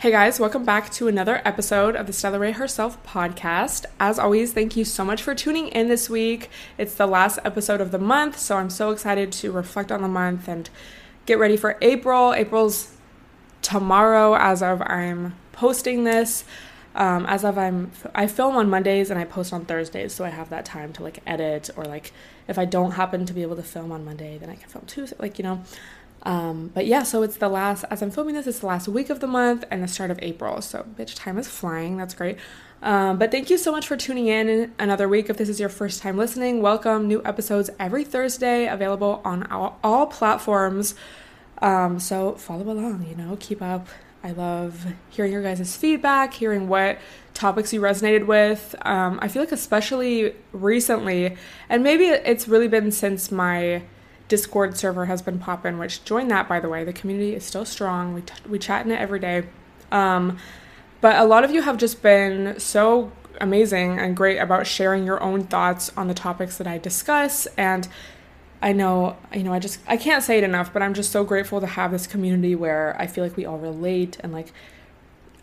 Hey guys, welcome back to another episode of the Stella Rae Herself podcast. As always, thank you so much for tuning in this week. It's the last episode of the month, so I'm so excited to reflect on the month and get ready for April. April's tomorrow as of I'm posting this. Um, as of I'm I film on Mondays and I post on Thursdays, so I have that time to like edit or like if I don't happen to be able to film on Monday, then I can film Tuesday, like you know. Um, but yeah, so it's the last, as I'm filming this, it's the last week of the month and the start of April. So, bitch, time is flying. That's great. Um, but thank you so much for tuning in another week. If this is your first time listening, welcome. New episodes every Thursday, available on all, all platforms. Um, so follow along, you know, keep up. I love hearing your guys' feedback, hearing what topics you resonated with. Um, I feel like, especially recently, and maybe it's really been since my Discord server has been popping, which join that by the way. The community is still strong. We, t- we chat in it every day. Um, but a lot of you have just been so amazing and great about sharing your own thoughts on the topics that I discuss. And I know, you know, I just, I can't say it enough, but I'm just so grateful to have this community where I feel like we all relate and like,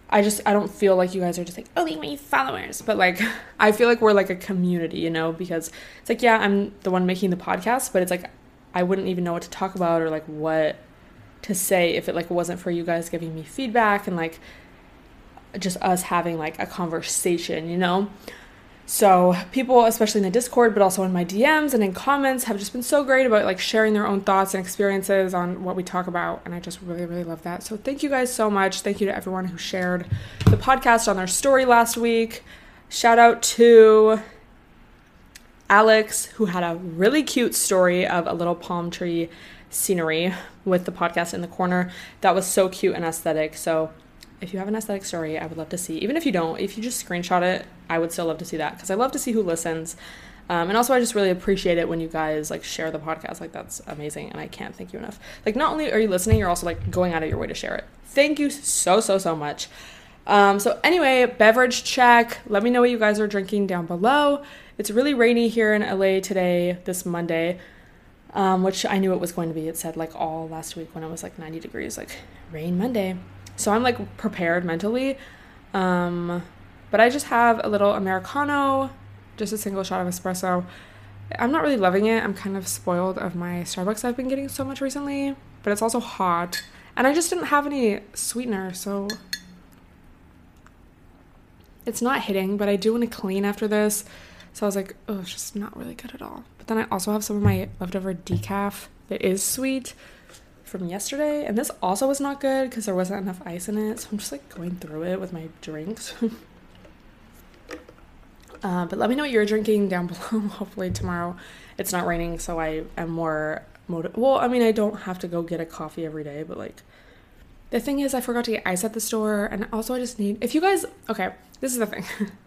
I just, I don't feel like you guys are just like, oh, my followers, but like, I feel like we're like a community, you know, because it's like, yeah, I'm the one making the podcast, but it's like, I wouldn't even know what to talk about or like what to say if it like wasn't for you guys giving me feedback and like just us having like a conversation, you know? So, people, especially in the Discord, but also in my DMs and in comments, have just been so great about like sharing their own thoughts and experiences on what we talk about. And I just really, really love that. So, thank you guys so much. Thank you to everyone who shared the podcast on their story last week. Shout out to Alex, who had a really cute story of a little palm tree scenery with the podcast in the corner. That was so cute and aesthetic. So, if you have an aesthetic story, I would love to see. Even if you don't, if you just screenshot it, I would still love to see that because I love to see who listens. Um, and also, I just really appreciate it when you guys like share the podcast. Like that's amazing, and I can't thank you enough. Like not only are you listening, you're also like going out of your way to share it. Thank you so so so much. Um, so anyway, beverage check. Let me know what you guys are drinking down below. It's really rainy here in LA today, this Monday, um, which I knew it was going to be. It said like all last week when it was like 90 degrees, like rain Monday. So I'm like prepared mentally. Um, but I just have a little Americano, just a single shot of espresso. I'm not really loving it. I'm kind of spoiled of my Starbucks I've been getting so much recently, but it's also hot. And I just didn't have any sweetener, so it's not hitting, but I do want to clean after this. So I was like, oh, it's just not really good at all. But then I also have some of my leftover decaf that is sweet from yesterday. And this also was not good because there wasn't enough ice in it. So I'm just like going through it with my drinks. uh, but let me know what you're drinking down below. Hopefully tomorrow it's not raining. So I am more motivated. Well, I mean, I don't have to go get a coffee every day, but like the thing is, I forgot to get ice at the store. And also, I just need, if you guys, okay, this is the thing.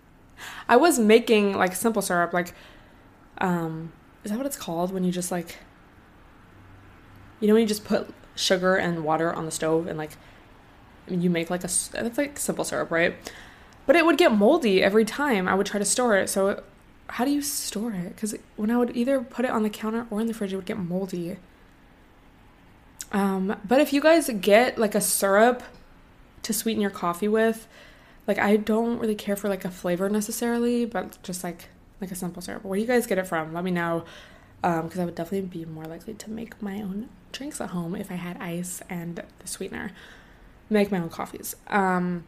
I was making like simple syrup, like, um, is that what it's called when you just like, you know, when you just put sugar and water on the stove and like, you make like a, that's like simple syrup, right? But it would get moldy every time I would try to store it. So, how do you store it? Because when I would either put it on the counter or in the fridge, it would get moldy. Um, but if you guys get like a syrup to sweeten your coffee with, like I don't really care for like a flavor necessarily, but just like like a simple syrup. Where do you guys get it from? Let me know, because um, I would definitely be more likely to make my own drinks at home if I had ice and the sweetener. Make my own coffees. Um,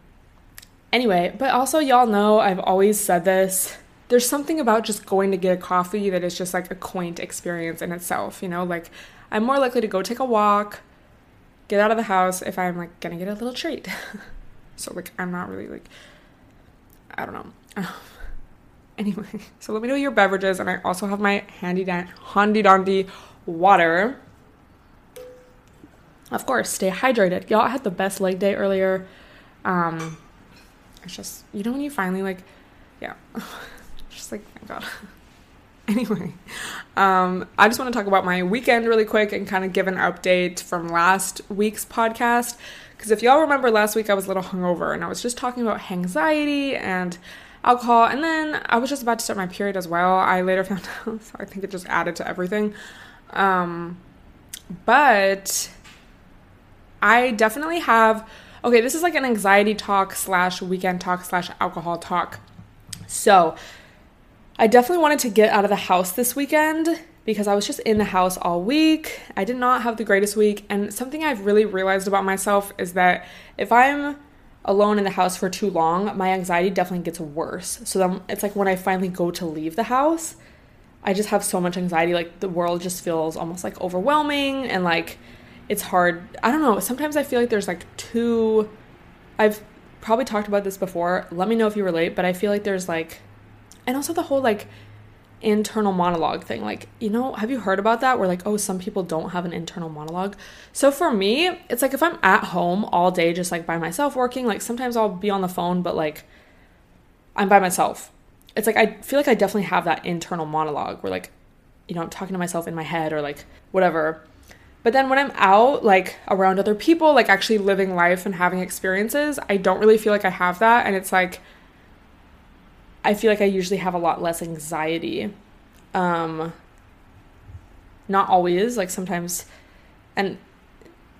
anyway, but also y'all know I've always said this. There's something about just going to get a coffee that is just like a quaint experience in itself. You know, like I'm more likely to go take a walk, get out of the house if I'm like gonna get a little treat. So like I'm not really like I don't know. anyway, so let me know your beverages, and I also have my handy dan- handy dandy water. Of course, stay hydrated. Y'all had the best leg day earlier. Um, it's just you know when you finally like, yeah, just like oh God. anyway, um, I just want to talk about my weekend really quick and kind of give an update from last week's podcast. Because if y'all remember last week, I was a little hungover and I was just talking about anxiety and alcohol. And then I was just about to start my period as well. I later found out, so I think it just added to everything. Um, but I definitely have Okay, this is like an anxiety talk slash weekend talk slash alcohol talk. So, I definitely wanted to get out of the house this weekend because I was just in the house all week. I did not have the greatest week. And something I've really realized about myself is that if I'm alone in the house for too long, my anxiety definitely gets worse. So then it's like when I finally go to leave the house, I just have so much anxiety. Like the world just feels almost like overwhelming and like it's hard. I don't know. Sometimes I feel like there's like two. I've probably talked about this before. Let me know if you relate, but I feel like there's like, and also the whole like internal monologue thing. Like, you know, have you heard about that? Where like, oh, some people don't have an internal monologue. So for me, it's like if I'm at home all day, just like by myself working, like sometimes I'll be on the phone, but like I'm by myself. It's like I feel like I definitely have that internal monologue where like, you know, I'm talking to myself in my head or like whatever. But then when I'm out, like around other people, like actually living life and having experiences, I don't really feel like I have that. And it's like, I feel like I usually have a lot less anxiety. Um, not always, like sometimes, and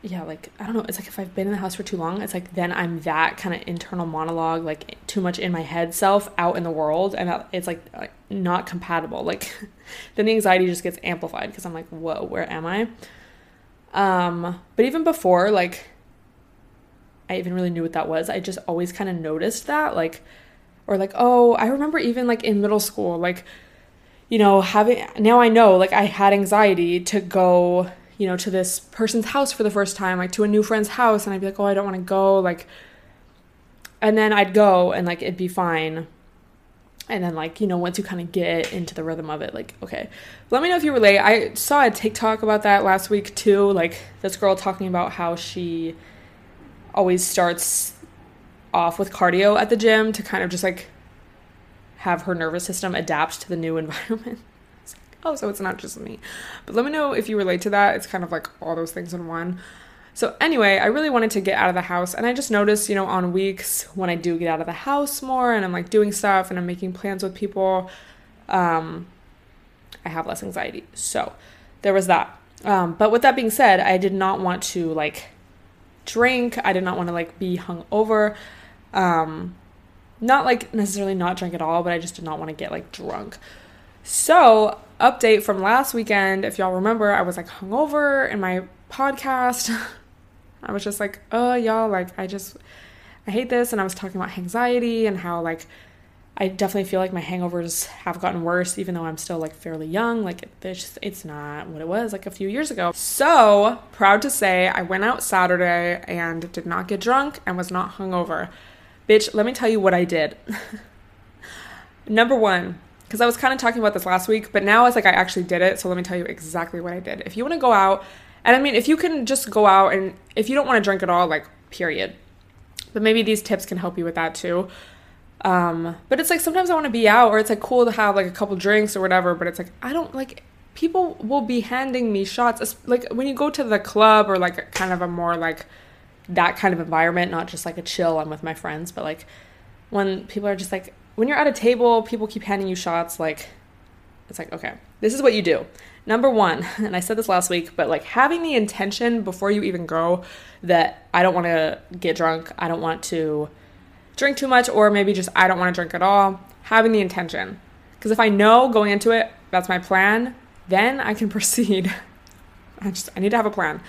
yeah, like I don't know, it's like if I've been in the house for too long, it's like then I'm that kind of internal monologue, like too much in my head self out in the world, and it's like not compatible. Like then the anxiety just gets amplified because I'm like, whoa, where am I? Um, but even before, like, I even really knew what that was. I just always kind of noticed that, like, or like oh i remember even like in middle school like you know having now i know like i had anxiety to go you know to this person's house for the first time like to a new friend's house and i'd be like oh i don't want to go like and then i'd go and like it'd be fine. And then like you know once you kind of get into the rhythm of it like okay. Let me know if you relate. I saw a tiktok about that last week too like this girl talking about how she always starts off with cardio at the gym to kind of just like have her nervous system adapt to the new environment. oh, so it's not just me. But let me know if you relate to that. It's kind of like all those things in one. So, anyway, I really wanted to get out of the house, and I just noticed, you know, on weeks when I do get out of the house more and I'm like doing stuff and I'm making plans with people, um, I have less anxiety. So, there was that. Um, but with that being said, I did not want to like drink, I did not want to like be hung over. Um, not like necessarily not drink at all, but I just did not want to get like drunk. So, update from last weekend. If y'all remember, I was like hungover in my podcast. I was just like, oh, y'all, like, I just, I hate this. And I was talking about anxiety and how, like, I definitely feel like my hangovers have gotten worse, even though I'm still like fairly young. Like it's just, it's not what it was like a few years ago. So proud to say, I went out Saturday and did not get drunk and was not hungover. Bitch, let me tell you what I did. Number one, because I was kind of talking about this last week, but now it's like I actually did it. So let me tell you exactly what I did. If you want to go out, and I mean, if you can just go out and if you don't want to drink at all, like, period. But maybe these tips can help you with that too. Um, but it's like sometimes I want to be out, or it's like cool to have like a couple drinks or whatever. But it's like I don't like people will be handing me shots. Like when you go to the club or like kind of a more like that kind of environment, not just like a chill, I'm with my friends, but like when people are just like, when you're at a table, people keep handing you shots, like, it's like, okay, this is what you do. Number one, and I said this last week, but like having the intention before you even go that I don't want to get drunk, I don't want to drink too much, or maybe just I don't want to drink at all, having the intention. Because if I know going into it, that's my plan, then I can proceed. I just, I need to have a plan.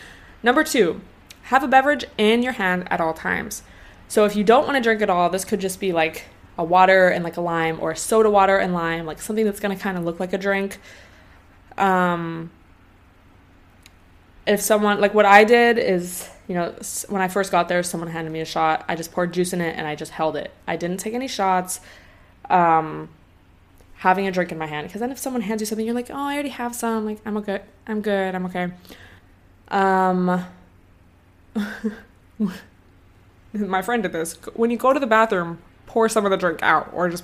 Number two, have a beverage in your hand at all times. So if you don't want to drink at all, this could just be like a water and like a lime or a soda water and lime, like something that's going to kind of look like a drink. Um if someone like what I did is, you know, when I first got there, someone handed me a shot. I just poured juice in it and I just held it. I didn't take any shots. Um having a drink in my hand because then if someone hands you something you're like, "Oh, I already have some." Like, "I'm okay. I'm good. I'm okay." Um my friend did this. When you go to the bathroom, pour some of the drink out, or just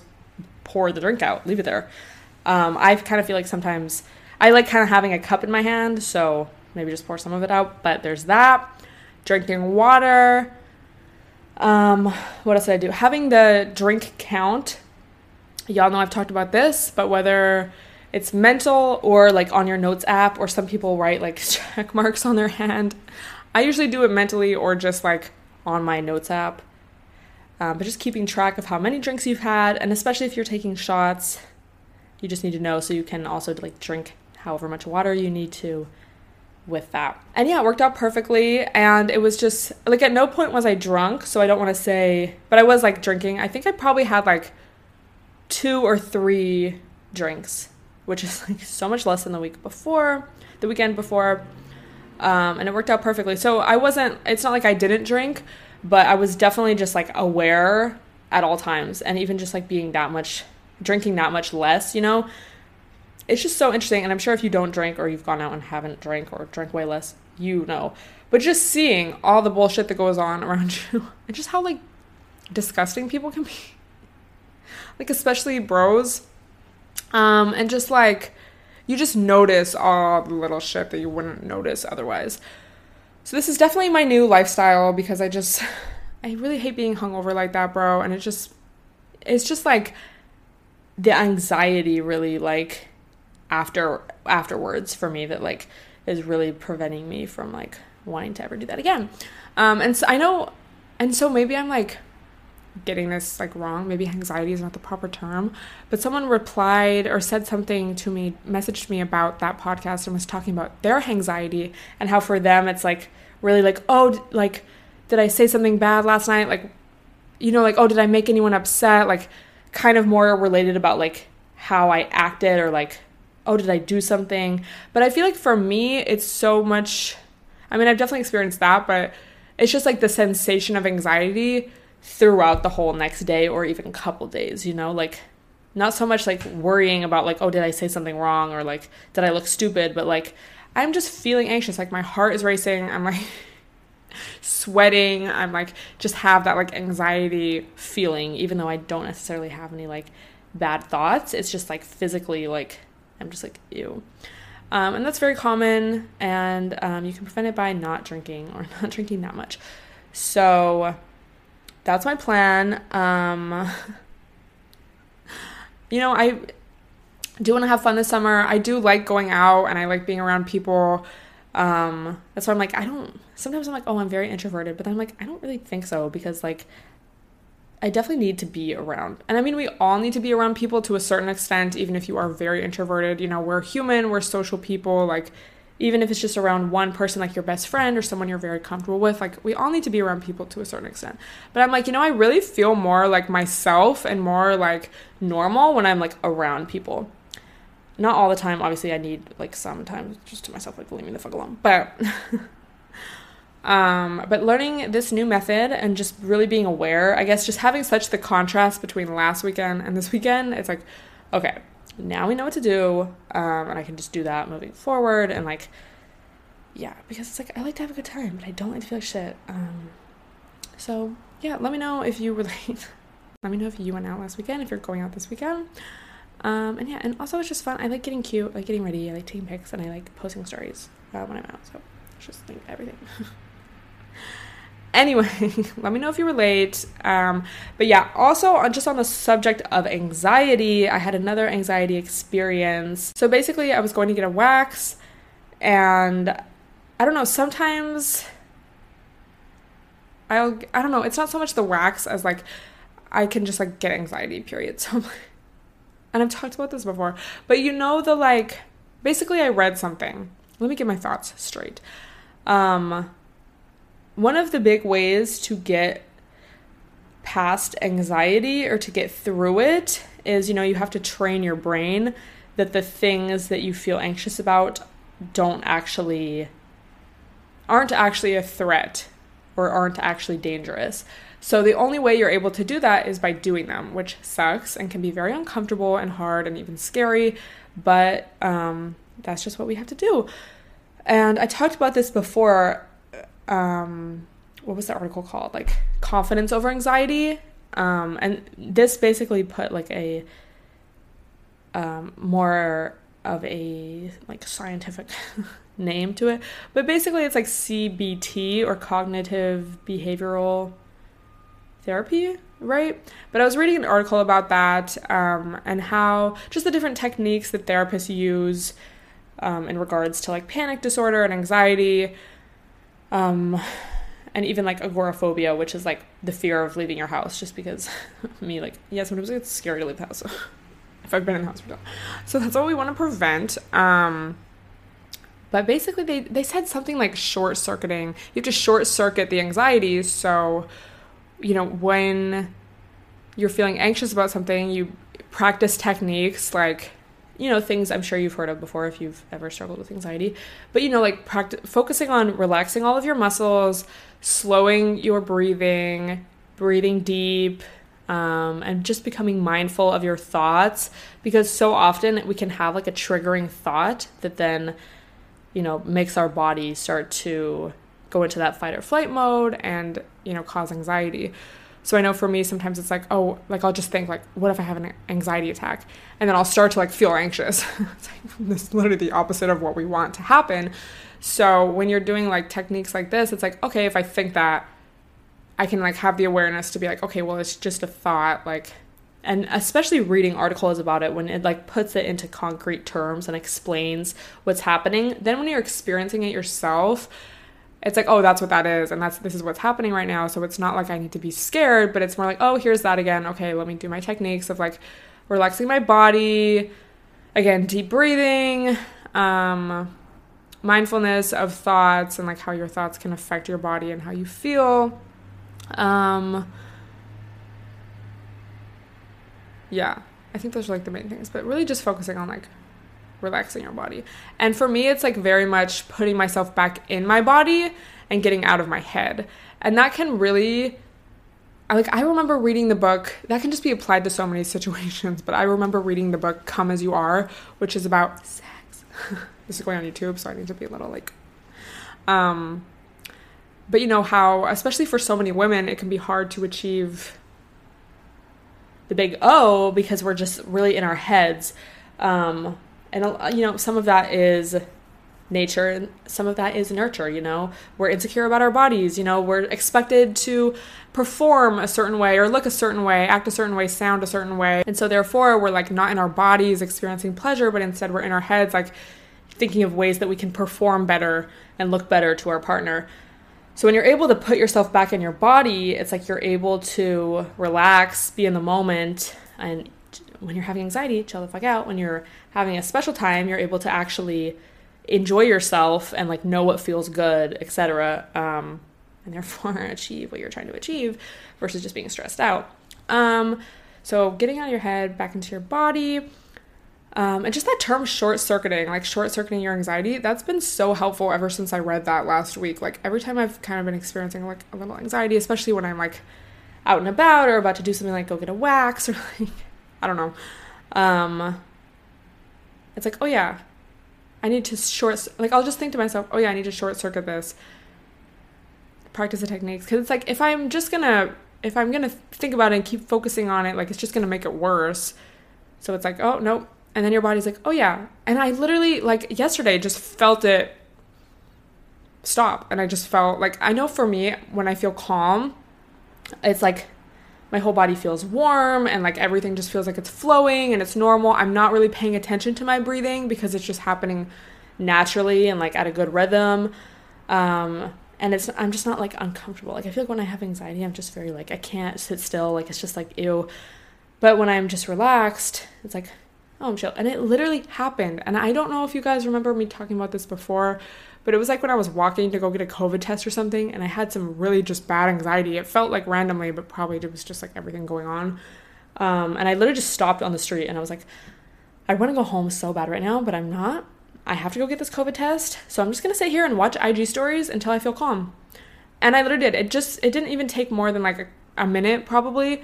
pour the drink out, leave it there. Um, I kind of feel like sometimes I like kind of having a cup in my hand, so maybe just pour some of it out. But there's that. Drinking water. Um, what else did I do? Having the drink count. Y'all know I've talked about this, but whether it's mental or like on your notes app, or some people write like check marks on their hand. I usually do it mentally or just like on my notes app. Um, but just keeping track of how many drinks you've had, and especially if you're taking shots, you just need to know so you can also like drink however much water you need to with that. And yeah, it worked out perfectly. And it was just like at no point was I drunk. So I don't want to say, but I was like drinking. I think I probably had like two or three drinks, which is like so much less than the week before, the weekend before. Um, and it worked out perfectly. So I wasn't, it's not like I didn't drink, but I was definitely just like aware at all times. And even just like being that much, drinking that much less, you know, it's just so interesting. And I'm sure if you don't drink or you've gone out and haven't drank or drank way less, you know. But just seeing all the bullshit that goes on around you and just how like disgusting people can be. Like especially bros. Um, and just like you just notice all the little shit that you wouldn't notice otherwise. So this is definitely my new lifestyle because I just I really hate being hungover like that, bro. And it just it's just like the anxiety really like after afterwards for me that like is really preventing me from like wanting to ever do that again. Um, and so I know, and so maybe I'm like getting this like wrong. Maybe anxiety is not the proper term, but someone replied or said something to me, messaged me about that podcast and was talking about their anxiety and how for them it's like really like, oh, like, did I say something bad last night? Like, you know, like, oh, did I make anyone upset? Like, kind of more related about like how I acted or like oh, did I do something? But I feel like for me, it's so much. I mean, I've definitely experienced that, but it's just like the sensation of anxiety throughout the whole next day or even couple days, you know? Like, not so much like worrying about, like, oh, did I say something wrong or like, did I look stupid? But like, I'm just feeling anxious. Like, my heart is racing. I'm like, sweating. I'm like, just have that like anxiety feeling, even though I don't necessarily have any like bad thoughts. It's just like physically like I'm just like, ew. Um, and that's very common, and um, you can prevent it by not drinking or not drinking that much. So that's my plan. Um, you know, I do want to have fun this summer. I do like going out and I like being around people. Um, that's why I'm like, I don't, sometimes I'm like, oh, I'm very introverted, but then I'm like, I don't really think so because like I definitely need to be around. And I mean, we all need to be around people to a certain extent, even if you are very introverted. You know, we're human, we're social people. Like, even if it's just around one person, like your best friend or someone you're very comfortable with, like, we all need to be around people to a certain extent. But I'm like, you know, I really feel more like myself and more like normal when I'm like around people. Not all the time. Obviously, I need like sometimes just to myself, like, leave me the fuck alone. But. Um, but learning this new method and just really being aware, I guess, just having such the contrast between last weekend and this weekend, it's like, okay, now we know what to do, um, and I can just do that moving forward. And like, yeah, because it's like I like to have a good time, but I don't like to feel like shit. Um, so yeah, let me know if you relate. let me know if you went out last weekend, if you're going out this weekend. Um, and yeah, and also it's just fun. I like getting cute, I like getting ready, I like taking pics, and I like posting stories uh, when I'm out. So just think everything. Anyway, let me know if you relate. Um, but yeah, also on, just on the subject of anxiety, I had another anxiety experience. So basically, I was going to get a wax, and I don't know, sometimes I'll, I don't know, it's not so much the wax as like I can just like get anxiety, period. So, and I've talked about this before, but you know, the like, basically, I read something. Let me get my thoughts straight. Um, one of the big ways to get past anxiety or to get through it is you know you have to train your brain that the things that you feel anxious about don't actually aren't actually a threat or aren't actually dangerous. So the only way you're able to do that is by doing them, which sucks and can be very uncomfortable and hard and even scary, but um, that's just what we have to do. And I talked about this before um, what was the article called? Like confidence over anxiety. Um, and this basically put like a um, more of a like scientific name to it, but basically it's like CBT or cognitive behavioral therapy, right? But I was reading an article about that um, and how just the different techniques that therapists use um, in regards to like panic disorder and anxiety um, and even like agoraphobia, which is like the fear of leaving your house, just because me, like, yeah, sometimes it's scary to leave the house if I've been in the so. So that's what we want to prevent. Um, but basically, they, they said something like short circuiting. You have to short circuit the anxiety. So, you know, when you're feeling anxious about something, you practice techniques like you know things i'm sure you've heard of before if you've ever struggled with anxiety. But you know like practice focusing on relaxing all of your muscles slowing your breathing breathing deep um, and just becoming mindful of your thoughts because so often we can have like a triggering thought that then you know makes our body start to go into that fight or flight mode and you know cause anxiety so I know for me, sometimes it's like, oh, like I'll just think like, what if I have an anxiety attack? And then I'll start to like feel anxious. it's like, this is literally the opposite of what we want to happen. So when you're doing like techniques like this, it's like, okay, if I think that, I can like have the awareness to be like, okay, well, it's just a thought, like, and especially reading articles about it when it like puts it into concrete terms and explains what's happening. Then when you're experiencing it yourself, it's like, oh, that's what that is, and that's this is what's happening right now. So it's not like I need to be scared, but it's more like, oh, here's that again. Okay, let me do my techniques of like relaxing my body, again, deep breathing, um, mindfulness of thoughts, and like how your thoughts can affect your body and how you feel. Um, yeah, I think those are like the main things, but really just focusing on like relaxing your body. And for me, it's like very much putting myself back in my body and getting out of my head. And that can really like I remember reading the book that can just be applied to so many situations, but I remember reading the book Come As You Are, which is about sex. this is going on YouTube, so I need to be a little like um but you know how especially for so many women it can be hard to achieve the big O because we're just really in our heads. Um and uh, you know some of that is nature and some of that is nurture you know? We're insecure about our bodies you know? We're expected to perform a certain way or look a certain way act a certain way sound a certain way. And so therefore we're like not in our bodies experiencing pleasure but instead we're in our heads like thinking of ways that we can perform better and look better to our partner. So when you're able to put yourself back in your body it's like you're able to relax be in the moment and when you're having anxiety, chill the fuck out. When you're having a special time, you're able to actually enjoy yourself and like know what feels good, etc. Um, and therefore achieve what you're trying to achieve versus just being stressed out. Um, so getting out of your head, back into your body. Um, and just that term short circuiting, like short circuiting your anxiety, that's been so helpful ever since I read that last week. Like every time I've kind of been experiencing like a little anxiety, especially when I'm like out and about or about to do something like go get a wax or like I don't know. Um, it's like, oh yeah, I need to short. Like I'll just think to myself, oh yeah, I need to short circuit this. Practice the techniques because it's like if I'm just gonna if I'm gonna think about it and keep focusing on it, like it's just gonna make it worse. So it's like, oh nope. And then your body's like, oh yeah. And I literally like yesterday just felt it stop. And I just felt like I know for me when I feel calm, it's like my whole body feels warm and like everything just feels like it's flowing and it's normal. I'm not really paying attention to my breathing because it's just happening naturally and like at a good rhythm. Um, and it's I'm just not like uncomfortable. Like I feel like when I have anxiety, I'm just very like I can't sit still. Like it's just like ew. But when I'm just relaxed, it's like oh I'm chill. And it literally happened. And I don't know if you guys remember me talking about this before, but it was like when I was walking to go get a COVID test or something, and I had some really just bad anxiety. It felt like randomly, but probably it was just like everything going on. Um, and I literally just stopped on the street and I was like, I want to go home so bad right now, but I'm not. I have to go get this COVID test. So I'm just to sit here and watch IG stories until I feel calm. And I literally did. It just, it didn't even take more than like a, a minute, probably,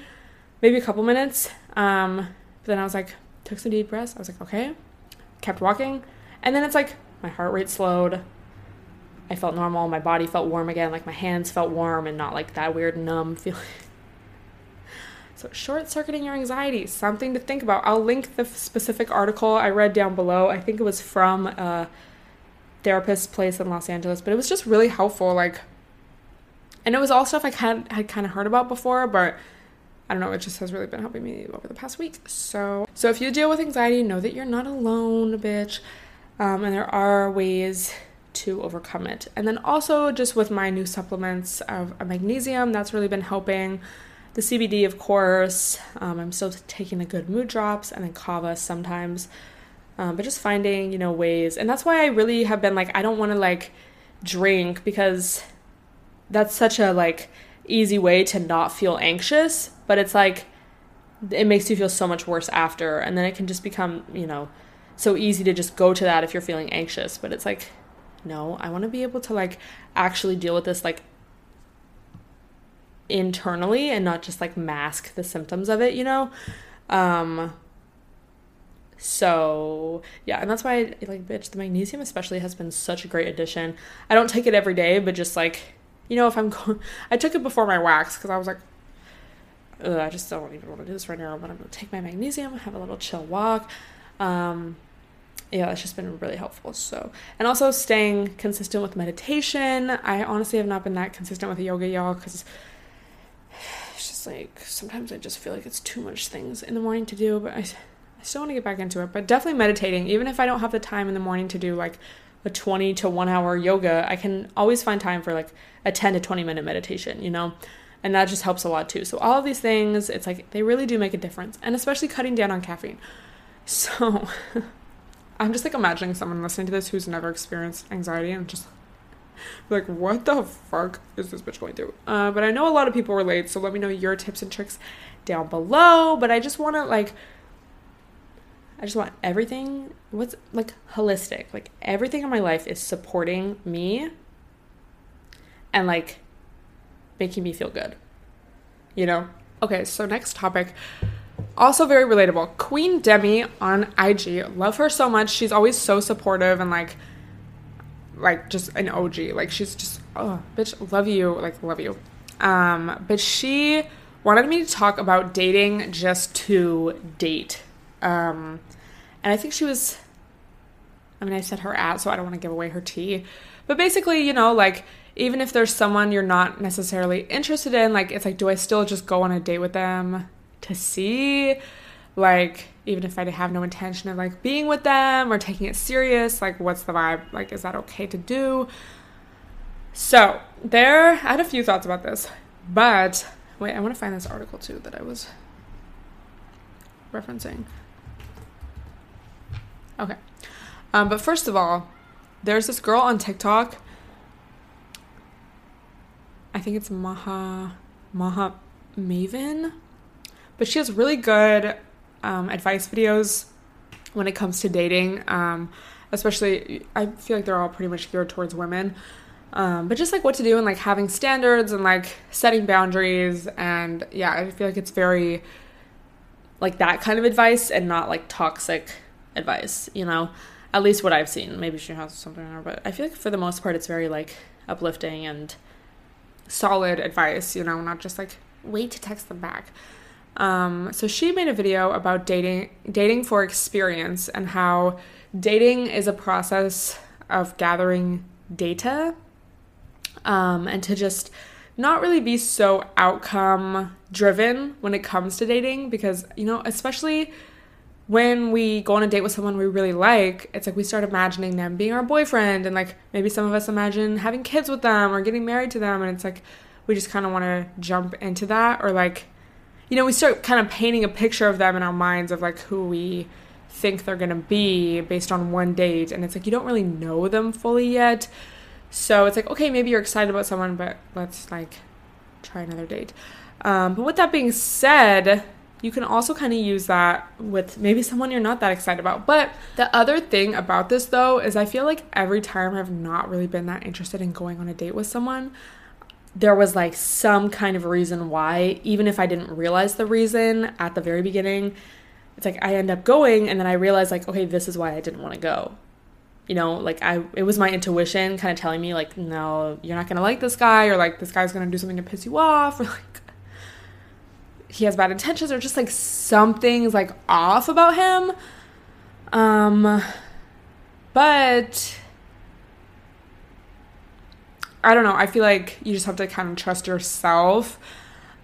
maybe a couple minutes. Um, but then I was like, took some deep breaths. I was like, okay, kept walking. And then it's like my heart rate slowed. I felt normal. My body felt warm again. Like my hands felt warm and not like that weird numb feeling. so, short circuiting your anxiety, something to think about. I'll link the specific article I read down below. I think it was from a therapist's place in Los Angeles, but it was just really helpful. Like, and it was all stuff I had, had kind of heard about before, but I don't know, it just has really been helping me over the past week. So, so if you deal with anxiety, know that you're not alone, bitch. Um, and there are ways to overcome it. And then also just with my new supplements of magnesium, that's really been helping. The CBD, of course. Um, I'm still taking the good mood drops and then kava sometimes. Um, but just finding, you know, ways. And that's why I really have been like, I don't want to like drink because that's such a like easy way to not feel anxious. But it's like, it makes you feel so much worse after. And then it can just become, you know, so easy to just go to that if you're feeling anxious. But it's like, no, I want to be able to like actually deal with this like internally and not just like mask the symptoms of it, you know? Um so yeah, and that's why like bitch, the magnesium especially has been such a great addition. I don't take it every day, but just like you know, if I'm going, I took it before my wax because I was like, I just don't even want to do this right now. But I'm gonna take my magnesium, have a little chill walk. Um, yeah, that's just been really helpful. So, and also staying consistent with meditation. I honestly have not been that consistent with yoga, y'all, because it's just like sometimes I just feel like it's too much things in the morning to do, but I, I still want to get back into it. But definitely meditating, even if I don't have the time in the morning to do like a 20 to one hour yoga, I can always find time for like a 10 to 20 minute meditation, you know? And that just helps a lot too. So, all of these things, it's like they really do make a difference, and especially cutting down on caffeine. So, I'm just like imagining someone listening to this who's never experienced anxiety and just like, what the fuck is this bitch going through? Uh, but I know a lot of people relate, so let me know your tips and tricks down below. But I just want to like, I just want everything, what's like holistic, like everything in my life is supporting me and like making me feel good, you know? Okay, so next topic. Also very relatable. Queen Demi on IG. Love her so much. She's always so supportive and like like just an OG. Like she's just oh bitch, love you, like love you. Um, but she wanted me to talk about dating just to date. Um, and I think she was I mean I said her at, so I don't want to give away her tea. But basically, you know, like even if there's someone you're not necessarily interested in, like it's like, do I still just go on a date with them to see? Like, even if I have no intention of like being with them or taking it serious, like what's the vibe? Like, is that okay to do? So there, I had a few thoughts about this, but wait, I want to find this article too that I was referencing. Okay, um, but first of all, there's this girl on TikTok. I think it's Maha Maha Maven, but she has really good um, advice videos when it comes to dating. Um, especially, I feel like they're all pretty much geared towards women. Um, but just like what to do and like having standards and like setting boundaries. And yeah, I feel like it's very like that kind of advice and not like toxic advice, you know? At least what I've seen. Maybe she has something in her, but I feel like for the most part it's very like uplifting and solid advice, you know, not just like wait to text them back. Um, so she made a video about dating dating for experience and how dating is a process of gathering data um, and to just not really be so outcome driven when it comes to dating because you know especially when we go on a date with someone we really like it's like we start imagining them being our boyfriend and like maybe some of us imagine having kids with them or getting married to them and it's like we just kind of want to jump into that or like you know, we start kind of painting a picture of them in our minds of like who we think they're going to be based on one date. And it's like you don't really know them fully yet. So it's like, okay, maybe you're excited about someone, but let's like try another date. Um, but with that being said, you can also kind of use that with maybe someone you're not that excited about. But the other thing about this though is I feel like every time I've not really been that interested in going on a date with someone, there was like some kind of reason why, even if I didn't realize the reason at the very beginning. It's like I end up going and then I realize like, okay, this is why I didn't want to go. You know, like I it was my intuition kind of telling me like, no, you're not gonna like this guy, or like this guy's gonna do something to piss you off, or like he has bad intentions, or just like something's like off about him. Um but I don't know. I feel like you just have to kind of trust yourself.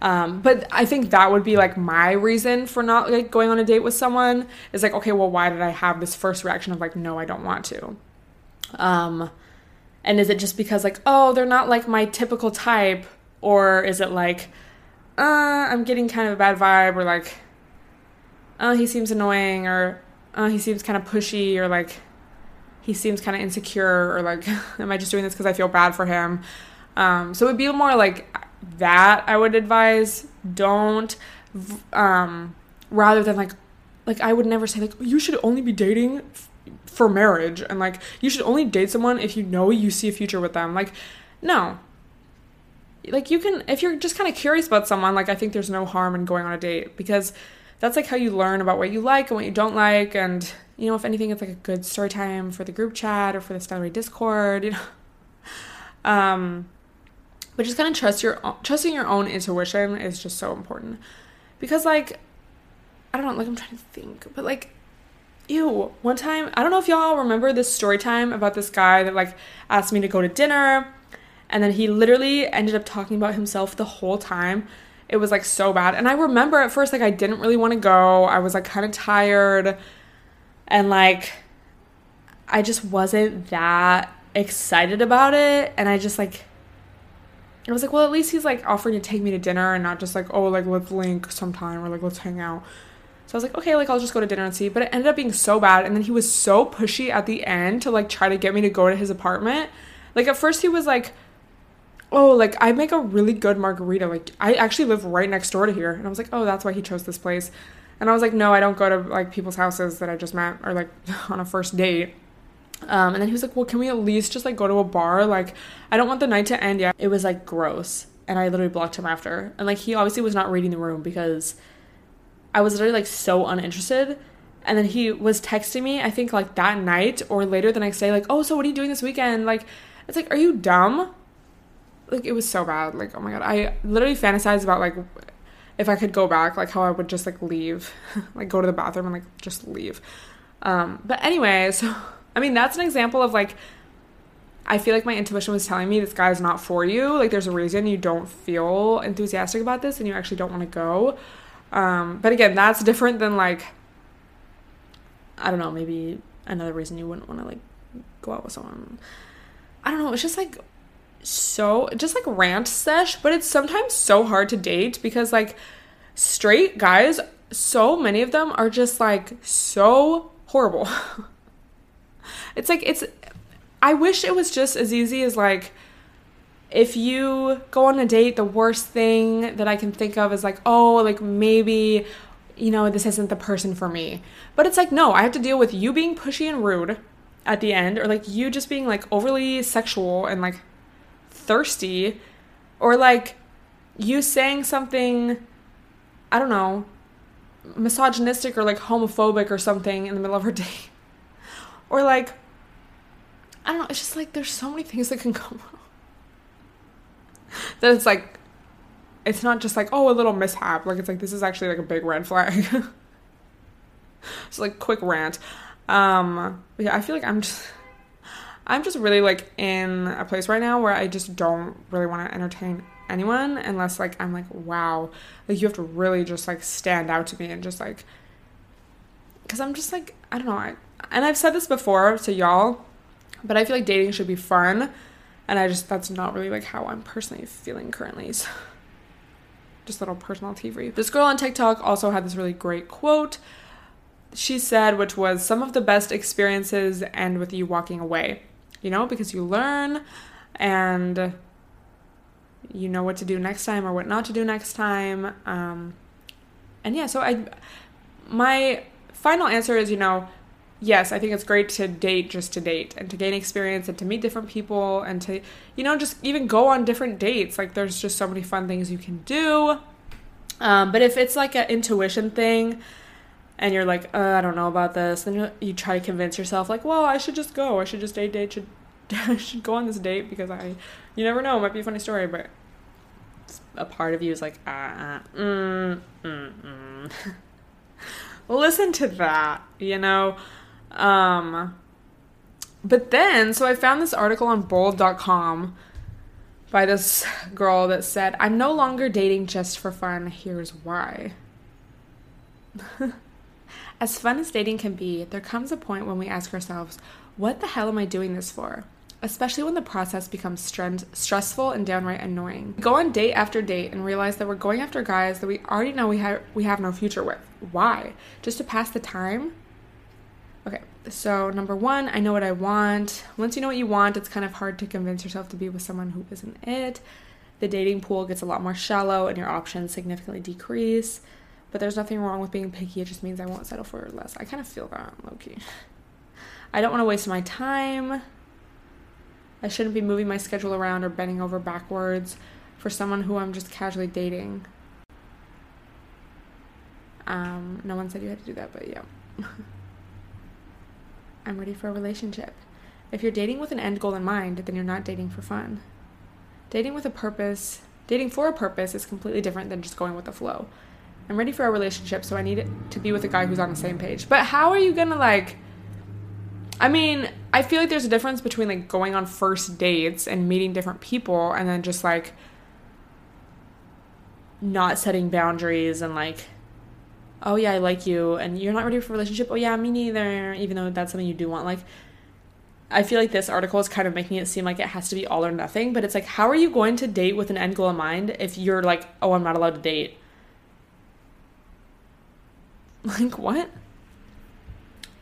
Um, but I think that would be like my reason for not like going on a date with someone is like, okay, well, why did I have this first reaction of like, no, I don't want to? Um, And is it just because, like, oh, they're not like my typical type? Or is it like, uh, I'm getting kind of a bad vibe, or like, oh, he seems annoying, or oh, he seems kind of pushy, or like, he seems kind of insecure, or like, am I just doing this because I feel bad for him? Um, so it would be more like that I would advise. Don't, um, rather than like, like I would never say like you should only be dating f- for marriage and like you should only date someone if you know you see a future with them. Like, no. Like you can if you're just kind of curious about someone, like I think there's no harm in going on a date because that's like how you learn about what you like and what you don't like and you know if anything it's like a good story time for the group chat or for the Stellar Discord, you know. Um but just kind of trust your trusting your own intuition is just so important because like I don't know, like I'm trying to think, but like ew, one time, I don't know if y'all remember this story time about this guy that like asked me to go to dinner and then he literally ended up talking about himself the whole time. It was like so bad. And I remember at first like I didn't really want to go. I was like kind of tired and like I just wasn't that excited about it and I just like I was like, well, at least he's like offering to take me to dinner and not just like, oh, like let's link sometime or like let's hang out. So I was like, okay, like I'll just go to dinner and see. But it ended up being so bad. And then he was so pushy at the end to like try to get me to go to his apartment. Like at first he was like, oh, like I make a really good margarita. Like I actually live right next door to here. And I was like, oh, that's why he chose this place. And I was like, no, I don't go to like people's houses that I just met or like on a first date. Um, and then he was like, well, can we at least just like go to a bar? Like, I don't want the night to end yet. It was like gross. And I literally blocked him after. And like, he obviously was not reading the room because I was literally like so uninterested. And then he was texting me, I think like that night or later the next day, like, oh, so what are you doing this weekend? Like, it's like, are you dumb? Like, it was so bad. Like, oh my God. I literally fantasized about like if I could go back, like how I would just like leave, like go to the bathroom and like just leave. Um, but anyway, so I mean, that's an example of like, I feel like my intuition was telling me this guy is not for you. Like, there's a reason you don't feel enthusiastic about this and you actually don't want to go. Um, but again, that's different than like, I don't know, maybe another reason you wouldn't want to like go out with someone. I don't know. It's just like so, just like rant sesh, but it's sometimes so hard to date because like straight guys, so many of them are just like so horrible. it's like, it's, I wish it was just as easy as like, if you go on a date, the worst thing that I can think of is like, oh, like maybe, you know, this isn't the person for me. But it's like, no, I have to deal with you being pushy and rude at the end, or like you just being like overly sexual and like thirsty, or like you saying something, I don't know, misogynistic or like homophobic or something in the middle of her day. Or like, I don't know, it's just like there's so many things that can go wrong that it's like it's not just like oh a little mishap. Like it's like this is actually like a big red flag. So like quick rant. Um yeah i feel like i'm just i'm just really like in a place right now where i just don't really want to entertain anyone unless like i'm like wow like you have to really just like stand out to me and just like because i'm just like i don't know I, and i've said this before to y'all but i feel like dating should be fun and I just that's not really like how I'm personally feeling currently. So just little personal tea for you. This girl on TikTok also had this really great quote. She said, which was some of the best experiences end with you walking away. You know, because you learn and you know what to do next time or what not to do next time. Um, and yeah, so I my final answer is, you know, yes, I think it's great to date just to date and to gain experience and to meet different people and to, you know, just even go on different dates. Like, there's just so many fun things you can do. Um, but if it's like an intuition thing and you're like, uh, I don't know about this, then you, you try to convince yourself, like, well, I should just go. I should just date, date, should, I should go on this date because I, you never know, it might be a funny story, but a part of you is like, ah, uh, mm, mm, mm. Listen to that, you know? Um, but then, so I found this article on bolde.com by this girl that said, I'm no longer dating just for fun. Here's why. As fun as dating can be, there comes a point when we ask ourselves, what the hell am I doing this for? especially when the process becomes stress- stressful and downright annoying. We go on date after date and realize that we're going after guys that we already know we have we have no future with. Why? Just to pass the time? Okay, so number one, I know what I want. Once you know what you want, it's kind of hard to convince yourself to be with someone who isn't it. The dating pool gets a lot more shallow and your options significantly decrease. But there's nothing wrong with being picky, it just means I won't settle for less. I kind of feel that, low key. I don't want to waste my time. I shouldn't be moving my schedule around or bending over backwards for someone who I'm just casually dating. Um, no one said you had to do that, but yeah. I'm ready for a relationship. If you're dating with an end goal in mind, then you're not dating for fun. Dating with a purpose, dating for a purpose is completely different than just going with the flow. I'm ready for a relationship, so I need it to be with a guy who's on the same page. But how are you gonna like? I mean, I feel like there's a difference between like going on first dates and meeting different people and then just like not setting boundaries and like oh yeah, I like you and you're not ready for a relationship. Oh yeah, me neither, even though that's something you do want like I feel like this article is kind of making it seem like it has to be all or nothing, but it's like how are you going to date with an end goal in mind if you're like, "Oh, I'm not allowed to date." Like what?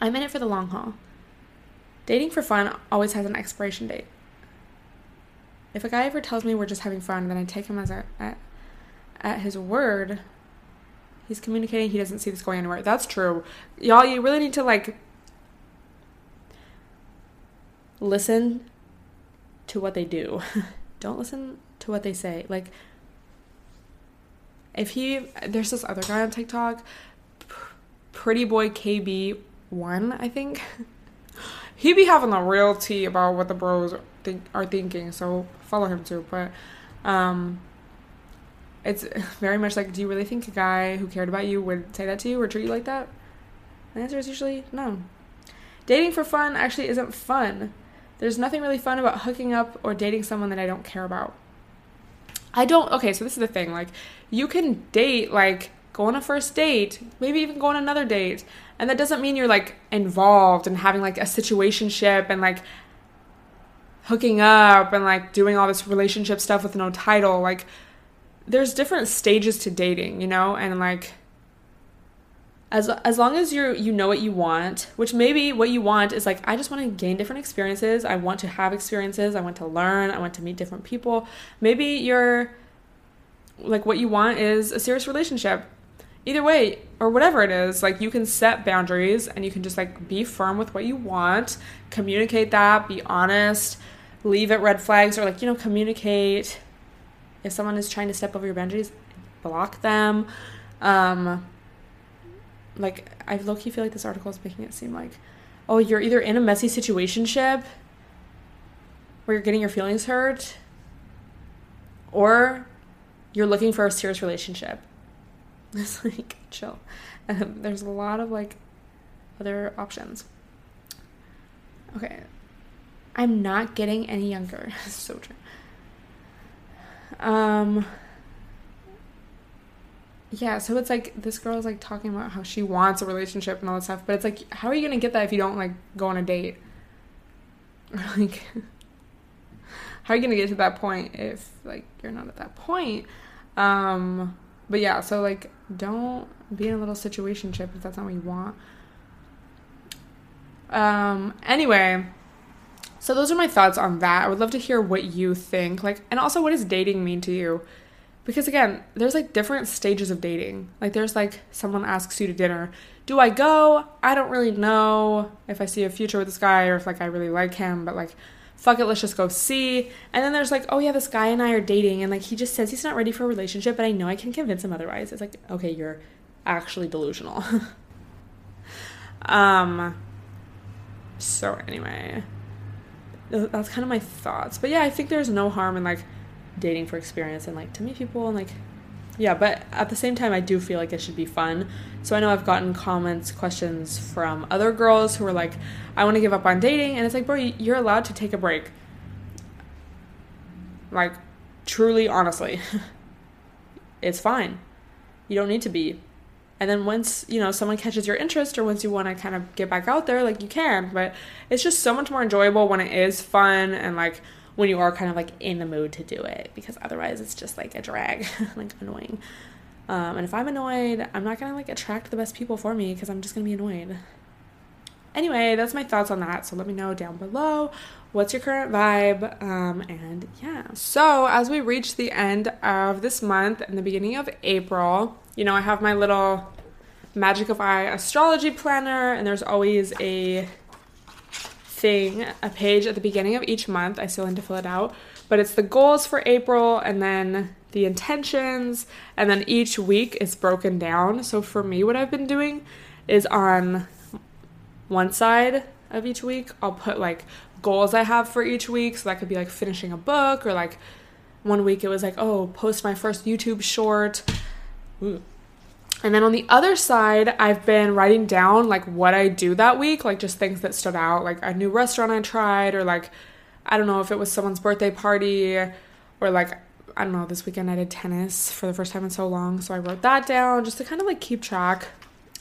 I'm in it for the long haul. Dating for fun always has an expiration date. If a guy ever tells me we're just having fun, then I take him as a, at, at his word. He's communicating he doesn't see this going anywhere. That's true. Y'all, you really need to like listen to what they do. Don't listen to what they say. Like if he there's this other guy on TikTok, Pretty Boy KB1, I think. he be having a real tea about what the bros think are thinking, so follow him too. But um it's very much like, do you really think a guy who cared about you would say that to you or treat you like that? The answer is usually no. Dating for fun actually isn't fun. There's nothing really fun about hooking up or dating someone that I don't care about. I don't, okay, so this is the thing. Like, you can date, like, go on a first date, maybe even go on another date. And that doesn't mean you're, like, involved and having, like, a situationship and, like, hooking up and, like, doing all this relationship stuff with no title. Like, there's different stages to dating, you know? And, like, as as long as you you know what you want, which maybe what you want is like I just want to gain different experiences. I want to have experiences. I want to learn. I want to meet different people. Maybe you're like what you want is a serious relationship. Either way, or whatever it is, like you can set boundaries and you can just like be firm with what you want, communicate that, be honest, leave it red flags or like, you know, communicate if someone is trying to step over your boundaries, block them. Um like I low key feel like this article is making it seem like, oh, you're either in a messy situationship where you're getting your feelings hurt, or you're looking for a serious relationship. It's like chill. Um, there's a lot of like other options. Okay, I'm not getting any younger. so true. Um yeah, so it's like this girl is like talking about how she wants a relationship and all that stuff, but it's like, how are you gonna get that if you don't like go on a date? Or like, how are you gonna get to that point if like you're not at that point? Um, but yeah, so like, don't be in a little situationship if that's not what you want. Um, anyway, so those are my thoughts on that. I would love to hear what you think. Like, and also, what does dating mean to you? because again there's like different stages of dating like there's like someone asks you to dinner do i go i don't really know if i see a future with this guy or if like i really like him but like fuck it let's just go see. And then there's like oh yeah this guy and i are dating and like he just says he's not ready for a relationship but i know i can convince him otherwise. It's like okay you're actually delusional. Um so anyway that's kind of my thoughts. But yeah i think there's no harm in like dating for experience and like to meet people and like yeah but at the same time i do feel like it should be fun. So i know i've gotten comments questions from other girls who are like i want to give up on dating and it's like bro you're allowed to take a break. Like truly honestly it's fine. You don't need to be. And then once, you know, someone catches your interest or once you want to kind of get back out there, like you can. But it's just so much more enjoyable when it is fun and like when you are kind of like in the mood to do it because otherwise it's just like a drag, like annoying. Um, and if I'm annoyed, I'm not gonna like attract the best people for me because I'm just gonna be annoyed. Anyway, that's my thoughts on that. So let me know down below what's your current vibe. Um, and yeah. So as we reach the end of this month and the beginning of April, you know, I have my little Magic of I astrology planner, and there's always a thing, a page at the beginning of each month. I still need to fill it out, but it's the goals for April and then the intentions, and then each week is broken down. So for me, what I've been doing is on one side of each week, I'll put like goals I have for each week. So that could be like finishing a book or like one week it was like, oh, post my first YouTube short. Ooh. And then on the other side, I've been writing down like what I do that week, like just things that stood out, like a new restaurant I tried, or like, I don't know if it was someone's birthday party, or like, I don't know, this weekend I did tennis for the first time in so long. So I wrote that down just to kind of like keep track.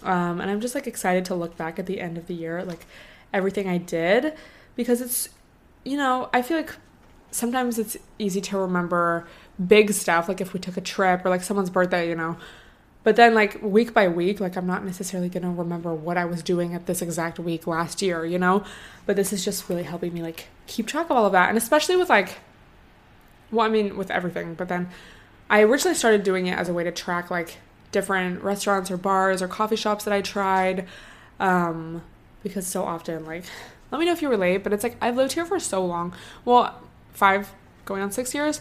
Um, and I'm just like excited to look back at the end of the year, like everything I did, because it's, you know, I feel like sometimes it's easy to remember big stuff, like if we took a trip or like someone's birthday, you know but then, like, week by week, like, I'm not necessarily going to remember what I was doing at this exact week last year, you know? But this is just really helping me, like, keep track of all of that. And especially with, like, well, I mean, with everything. But then I originally started doing it as a way to track, like, different restaurants or bars or coffee shops that I tried. Um, because so often, like, let me know if you relate, but it's like I've lived here for so long. Well, five, going on six years.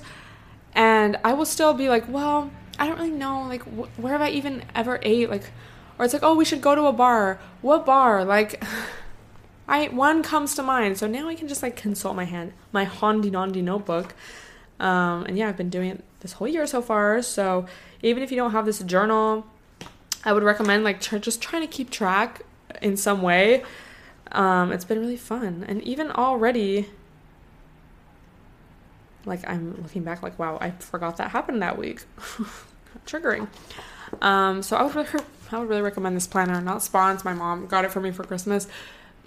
And I will still be like, well, I don't really know like wh- where have I even ever ate like or it's like oh we should go to a bar. What bar? Like I one comes to mind. So now I can just like consult my hand my Handy Dandy notebook. Um, and yeah I've been doing it this whole year so far. So even if you don't have this journal I would recommend like tr- just trying to keep track in some way. Um, it's been really fun. And even already like I'm looking back like wow I forgot that happened that week triggering. Um so I would really, I would really recommend this planner not spawns my mom got it for me for Christmas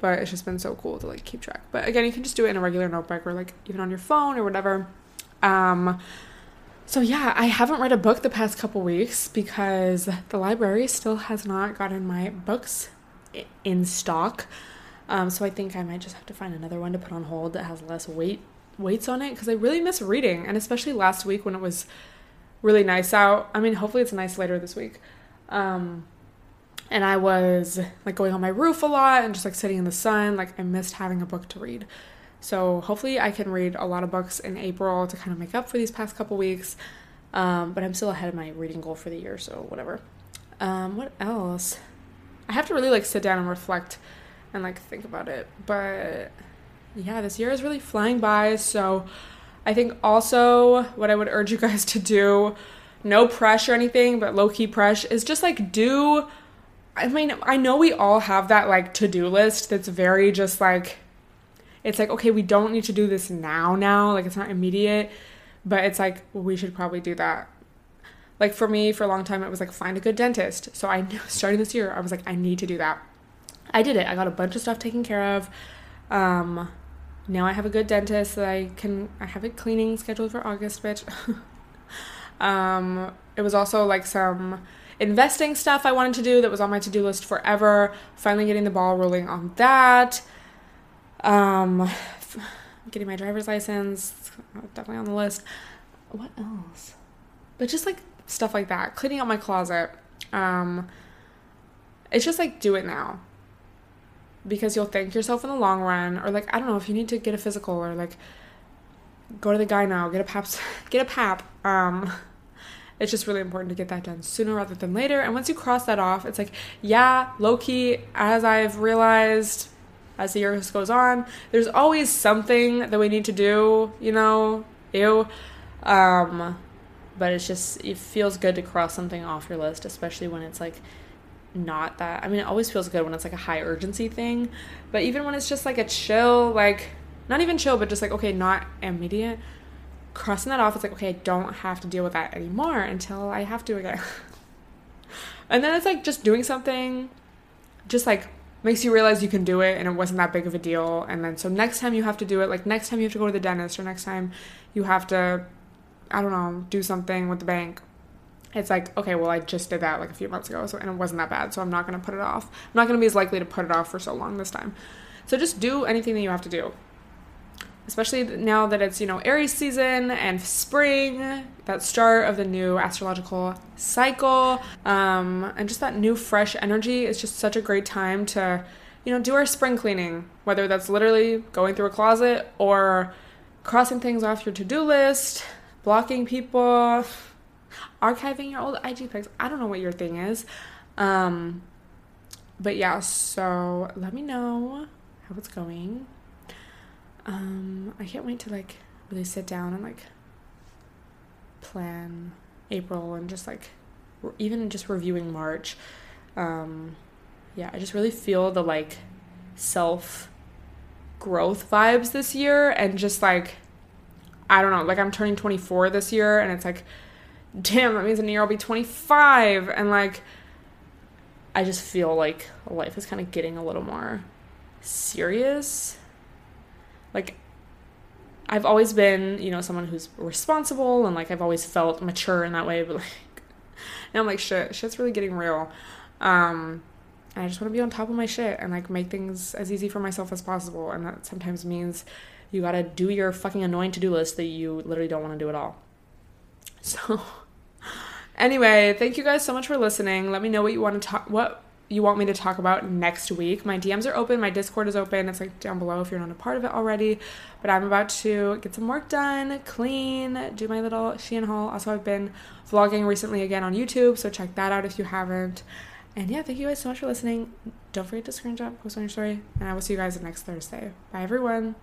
but it's just been so cool to like keep track. But again you can just do it in a regular notebook or like even on your phone or whatever. Um so yeah I haven't read a book the past couple weeks because the library still has not gotten my books in stock. Um, so I think I might just have to find another one to put on hold that has less weight weights on it because I really miss reading, and especially last week when it was really nice out. I mean, hopefully it's nice later this week. Um, and I was like going on my roof a lot and just like sitting in the sun. Like I missed having a book to read. So hopefully I can read a lot of books in April to kind of make up for these past couple weeks. Um, but I'm still ahead of my reading goal for the year, so whatever. Um, what else? I have to really like sit down and reflect and like think about it. But yeah, this year is really flying by. So I think also what I would urge you guys to do, no pressure or anything, but low key pressure, is just like do. I mean, I know we all have that like to do list that's very just like, it's like, okay, we don't need to do this now, now. Like, it's not immediate, but it's like, we should probably do that. Like, for me, for a long time, it was like, find a good dentist. So I, starting this year, I was like, I need to do that. I did it. I got a bunch of stuff taken care of. Um, now I have a good dentist that I can I have a cleaning scheduled for August, bitch. um, it was also like some investing stuff I wanted to do that was on my to-do list forever. Finally getting the ball rolling on that. Um, getting my driver's license, definitely on the list. What else? But just like stuff like that. Cleaning out my closet. Um, it's just like do it now because you'll thank yourself in the long run or like i don't know if you need to get a physical or like go to the guy now get a pap get a pap um it's just really important to get that done sooner rather than later. And once you cross that off it's like yeah low key as i've realized as the year goes on there's always something that we need to do you know ew um but it's just it feels good to cross something off your list especially when it's like not that I mean it always feels good when it's like a high urgency thing, but even when it's just like a chill, like not even chill, but just like okay, not immediate, crossing that off, it's like okay, I don't have to deal with that anymore until I have to again. And then it's like just doing something, just like makes you realize you can do it and it wasn't that big of a deal. And then so next time you have to do it, like next time you have to go to the dentist or next time you have to, I don't know, do something with the bank. It's like, okay, well, I just did that like a few months ago, so and it wasn't that bad, so I'm not gonna put it off. I'm not gonna be as likely to put it off for so long this time. So just do anything that you have to do especially now that it's, you know, Aries season and spring, that start of the new astrological cycle, um, and just that new fresh energy is just such a great time to, you know, do our spring cleaning, whether that's literally going through a closet or crossing things off your to do list, blocking people, archiving your old IG pics. I don't know what your thing is. Um, but yeah, so let me know how it's going. Um, I can't wait to like really sit down and like plan April and just like re- even just reviewing March. Um, yeah, I just really feel the like self growth vibes this year and just like I don't know, like I'm turning 24 this year and it's like damn, that means in a year I'll be 25 and like I just feel like life is kind of getting a little more serious like I've always been, you know, someone who's responsible and like I've always felt mature in that way, but like now I'm like shit, shit's really getting real. Um I just want to be on top of my shit and like make things as easy for myself as possible and that sometimes means you got to do your fucking annoying to-do list that you literally don't want to do at all. So anyway, thank you guys so much for listening. Let me know what you want to talk what you want me to talk about next week. My DMs are open, my Discord is open. It's like down below if you're not a part of it already. But I'm about to get some work done, clean, do my little Shein haul. Also, I've been vlogging recently again on YouTube, so check that out if you haven't. And yeah, thank you guys so much for listening. Don't forget to screenshot, post on your story, and I will see you guys next Thursday. Bye, everyone.